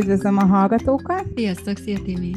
Üdvözlöm a hallgatókat! Sziasztok, szia Timi!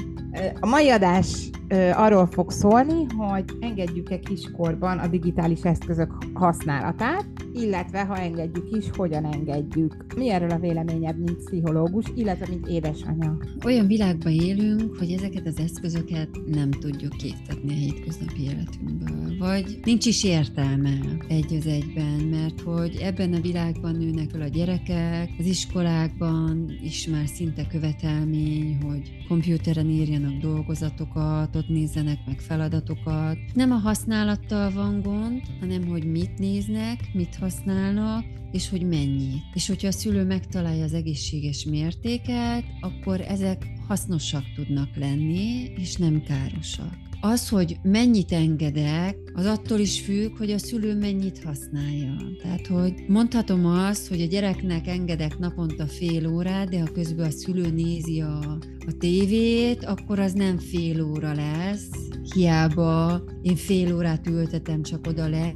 A mai adás arról fog szólni, hogy engedjük-e kiskorban a digitális eszközök használatát, illetve ha engedjük is, hogyan engedjük. Mi erről a véleményed, mint pszichológus, illetve mint édesanyja? Olyan világban élünk, hogy ezeket az eszközöket nem tudjuk készíteni a hétköznapi életünkből, vagy nincs is értelme egy az egyben, mert hogy ebben a világban nőnek fel a gyerekek, az iskolákban is már szinte követelmény, hogy kompjúteren írjanak dolgozatokat, ott nézzenek meg feladatokat. Nem a használattal van gond, hanem hogy mit néznek, mit használnak, és hogy mennyit. És hogyha a szülő megtalálja az egészséges mértéket, akkor ezek hasznosak tudnak lenni, és nem károsak. Az, hogy mennyit engedek, az attól is függ, hogy a szülő mennyit használja. Tehát, hogy mondhatom azt, hogy a gyereknek engedek naponta fél órát, de ha közben a szülő nézi a, a tévét, akkor az nem fél óra lesz. Hiába én fél órát ültetem csak oda le,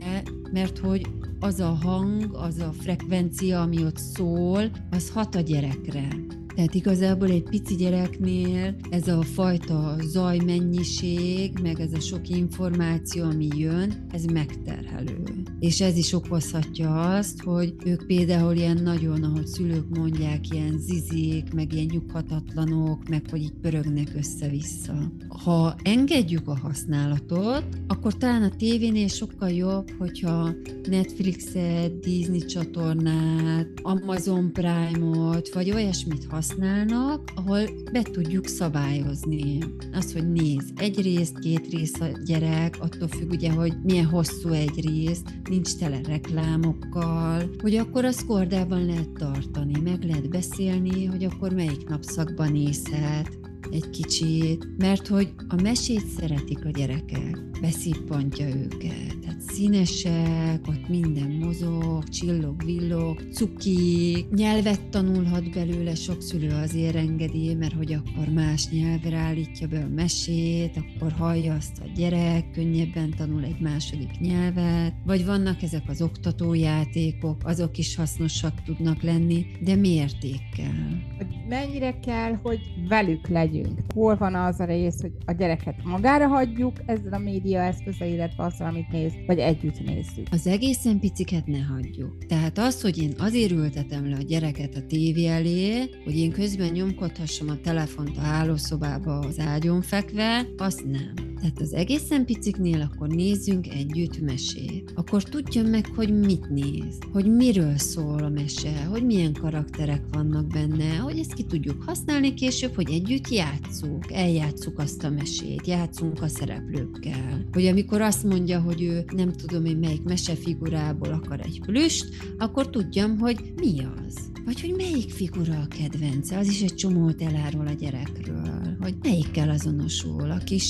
mert hogy az a hang, az a frekvencia, ami ott szól, az hat a gyerekre. Tehát igazából egy pici gyereknél ez a fajta zajmennyiség, meg ez a sok információ, ami jön, ez megterhelő. És ez is okozhatja azt, hogy ők például ilyen nagyon, ahogy szülők mondják, ilyen zizik, meg ilyen nyughatatlanok, meg hogy így pörögnek össze-vissza. Ha engedjük a használatot, akkor talán a tévénél sokkal jobb, hogyha Netflixet, Disney csatornát, Amazon Prime-ot, vagy olyasmit használnak, használnak, ahol be tudjuk szabályozni. Az, hogy néz egy részt, két rész a gyerek, attól függ ugye, hogy milyen hosszú egy rész, nincs tele reklámokkal, hogy akkor a kordában lehet tartani, meg lehet beszélni, hogy akkor melyik napszakban nézhet, egy kicsit, mert hogy a mesét szeretik a gyerekek, beszippantja őket, tehát színesek, ott minden mozog, csillog, villog, cuki, nyelvet tanulhat belőle, sok szülő azért engedi, mert hogy akkor más nyelvre állítja be a mesét, akkor hallja azt a gyerek, könnyebben tanul egy második nyelvet, vagy vannak ezek az oktatójátékok, azok is hasznosak tudnak lenni, de mértékkel. Mennyire kell, hogy velük legyünk? Legyünk. Hol van az a rész, hogy a gyereket magára hagyjuk ezzel a média eszköze, illetve azt, amit néz, vagy együtt nézzük. Az egészen piciket ne hagyjuk. Tehát az, hogy én azért ültetem le a gyereket a tévé elé, hogy én közben nyomkodhassam a telefont a hálószobába az ágyon fekve, azt nem. Tehát az egészen piciknél akkor nézzünk együtt mesét. Akkor tudja meg, hogy mit néz, hogy miről szól a mese, hogy milyen karakterek vannak benne, hogy ezt ki tudjuk használni később, hogy együtt jár játszunk, eljátszuk azt a mesét, játszunk a szereplőkkel. Hogy amikor azt mondja, hogy ő nem tudom én melyik mesefigurából akar egy plüst, akkor tudjam, hogy mi az. Vagy hogy melyik figura a kedvence, az is egy csomót elárul a gyerekről. Hogy melyikkel azonosul, a kis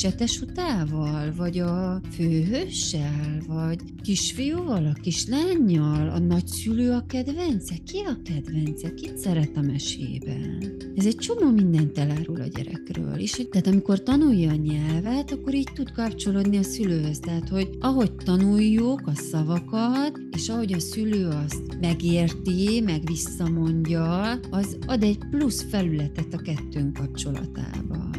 setesutával, vagy a főhőssel, vagy kisfiúval, a kislányjal, a nagyszülő a kedvence, ki a kedvence, kit szeret a mesében. Ez egy csomó mindent elárul a gyerekről. És tehát amikor tanulja a nyelvet, akkor így tud kapcsolódni a szülőhöz. Tehát, hogy ahogy tanuljuk a szavakat, és ahogy a szülő azt megérti, meg visszamondja, mondja, az ad egy plusz felületet a kettőnk kapcsolatába.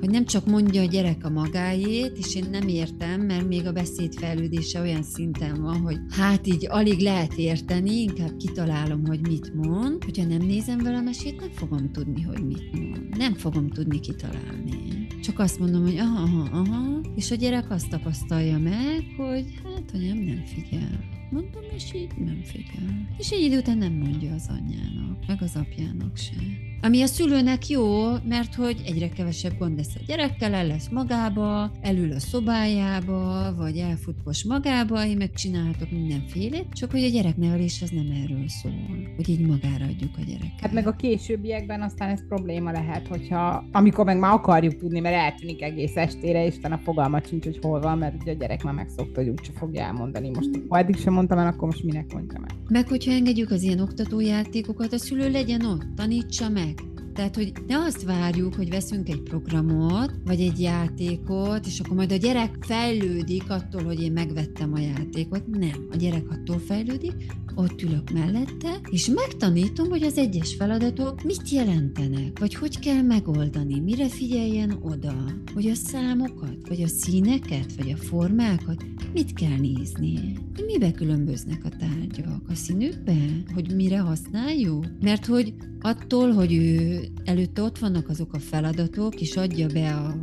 Hogy nem csak mondja a gyerek a magáét, és én nem értem, mert még a beszéd fejlődése olyan szinten van, hogy hát így alig lehet érteni, inkább kitalálom, hogy mit mond. Hogyha nem nézem vele a mesét, nem fogom tudni, hogy mit mond. Nem fogom tudni kitalálni. Csak azt mondom, hogy aha, aha, aha, és a gyerek azt tapasztalja meg, hogy hát, hogy nem, nem figyel. Mondom, és így nem figyel. És egy idő után nem mondja az anyjának, meg az apjának se. Ami a szülőnek jó, mert hogy egyre kevesebb gond lesz a gyerekkel, el lesz magába, elül a szobájába, vagy elfut magába, én megcsinálhatok mindenfélét, csak hogy a gyereknevelés az nem erről szól, hogy így magára adjuk a gyereket. Hát meg a későbbiekben aztán ez probléma lehet, hogyha amikor meg már akarjuk tudni, mert eltűnik egész estére, és a fogalmat sincs, hogy hol van, mert ugye a gyerek már megszokta, hogy úgyse fogja elmondani. Most ha eddig sem mondtam el, akkor most minek mondjam el. Meg hogyha engedjük az ilyen oktatójátékokat, a szülő legyen ott, tanítsa meg, tehát, hogy ne azt várjuk, hogy veszünk egy programot, vagy egy játékot, és akkor majd a gyerek fejlődik attól, hogy én megvettem a játékot. Nem. A gyerek attól fejlődik, ott ülök mellette, és megtanítom, hogy az egyes feladatok mit jelentenek, vagy hogy kell megoldani, mire figyeljen oda, hogy a számokat, vagy a színeket, vagy a formákat mit kell nézni. Mibe különböznek a tárgyak? A színükbe? Hogy mire használjuk? Mert hogy attól, hogy ő előtte ott vannak azok a feladatok, és adja be a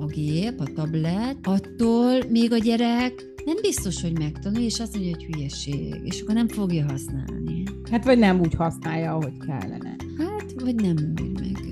a gép, a tablet, attól még a gyerek nem biztos, hogy megtanul, és azt mondja, hogy hülyeség, és akkor nem fogja használni. Hát vagy nem úgy használja, ahogy kellene. Hát, vagy nem úgy, meg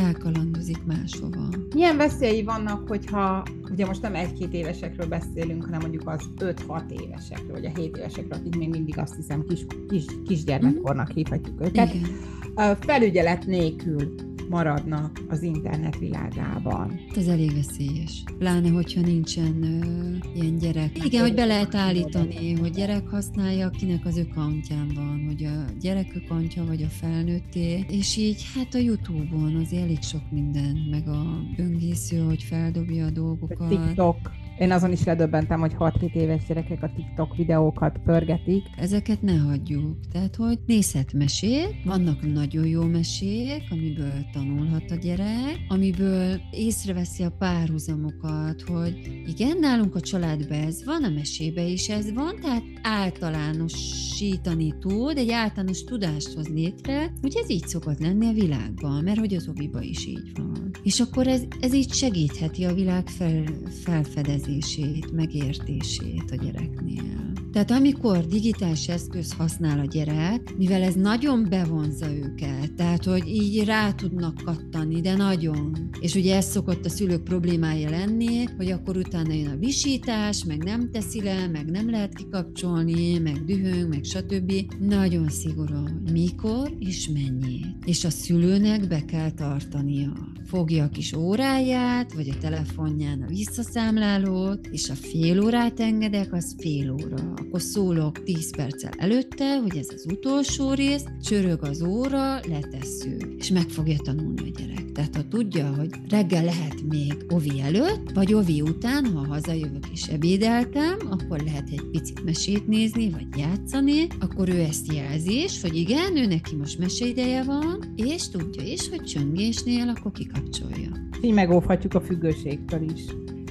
elkalandozik máshova. Milyen veszélyei vannak, hogyha, ugye most nem egy-két évesekről beszélünk, hanem mondjuk az 5-6 évesekről, vagy a 7 évesekről, akik még mindig azt hiszem kis, kis, kisgyermekkornak mhm. hívhatjuk őket. Igen. Felügyelet nélkül maradnak az internet világában. Ez elég veszélyes. Pláne, hogyha nincsen ö, ilyen gyerek. Hát Igen, hogy be lehet állítani, hogy gyerek használja, kinek az ökantján van, hogy a gyerek ökantja, vagy a felnőtté. És így hát a Youtube-on az elég sok minden, meg a böngésző, hogy feldobja a dolgokat. A TikTok. Én azon is ledöbbentem, hogy 6-7 éves gyerekek a TikTok videókat pörgetik. Ezeket ne hagyjuk. Tehát, hogy nézhet mesét, vannak nagyon jó mesék, amiből tanulhat a gyerek, amiből észreveszi a párhuzamokat, hogy igen, nálunk a családban ez van, a mesébe is ez van, tehát általánosítani tud, egy általános tudást hoz létre, hogy ez így szokott lenni a világban, mert hogy az oviba is így van. És akkor ez, ez így segítheti a világ fel, felfedezését érzését, megértését a gyereknél. Tehát amikor digitális eszköz használ a gyerek, mivel ez nagyon bevonza őket, tehát hogy így rá tudnak kattani, de nagyon. És ugye ez szokott a szülők problémája lenni, hogy akkor utána jön a visítás, meg nem teszi le, meg nem lehet kikapcsolni, meg dühöng, meg stb. Nagyon szigorú, mikor és mennyi. És a szülőnek be kell tartania. Fogja a kis óráját, vagy a telefonján a visszaszámlálót, és a fél órát engedek, az fél óra akkor szólok 10 perccel előtte, hogy ez az utolsó rész, csörög az óra, letesszük, és meg fogja tanulni a gyerek. Tehát ha tudja, hogy reggel lehet még ovi előtt, vagy ovi után, ha hazajövök és ebédeltem, akkor lehet egy picit mesét nézni, vagy játszani, akkor ő ezt jelzi is, hogy igen, ő neki most meseideje van, és tudja is, hogy csöngésnél akkor kikapcsolja. Így megóvhatjuk a függőségtől is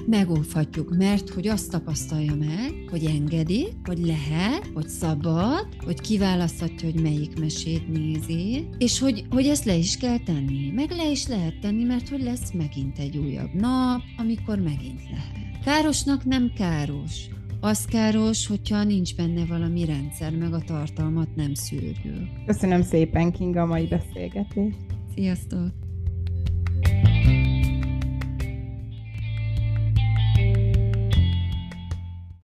megóvhatjuk, mert hogy azt tapasztalja meg, hogy engedi, hogy lehet, hogy szabad, hogy kiválaszthatja, hogy melyik mesét nézi, és hogy, hogy ezt le is kell tenni. Meg le is lehet tenni, mert hogy lesz megint egy újabb nap, amikor megint lehet. Károsnak nem káros. Az káros, hogyha nincs benne valami rendszer, meg a tartalmat nem szűrjük. Köszönöm szépen, Kinga, a mai beszélgetést. Sziasztok!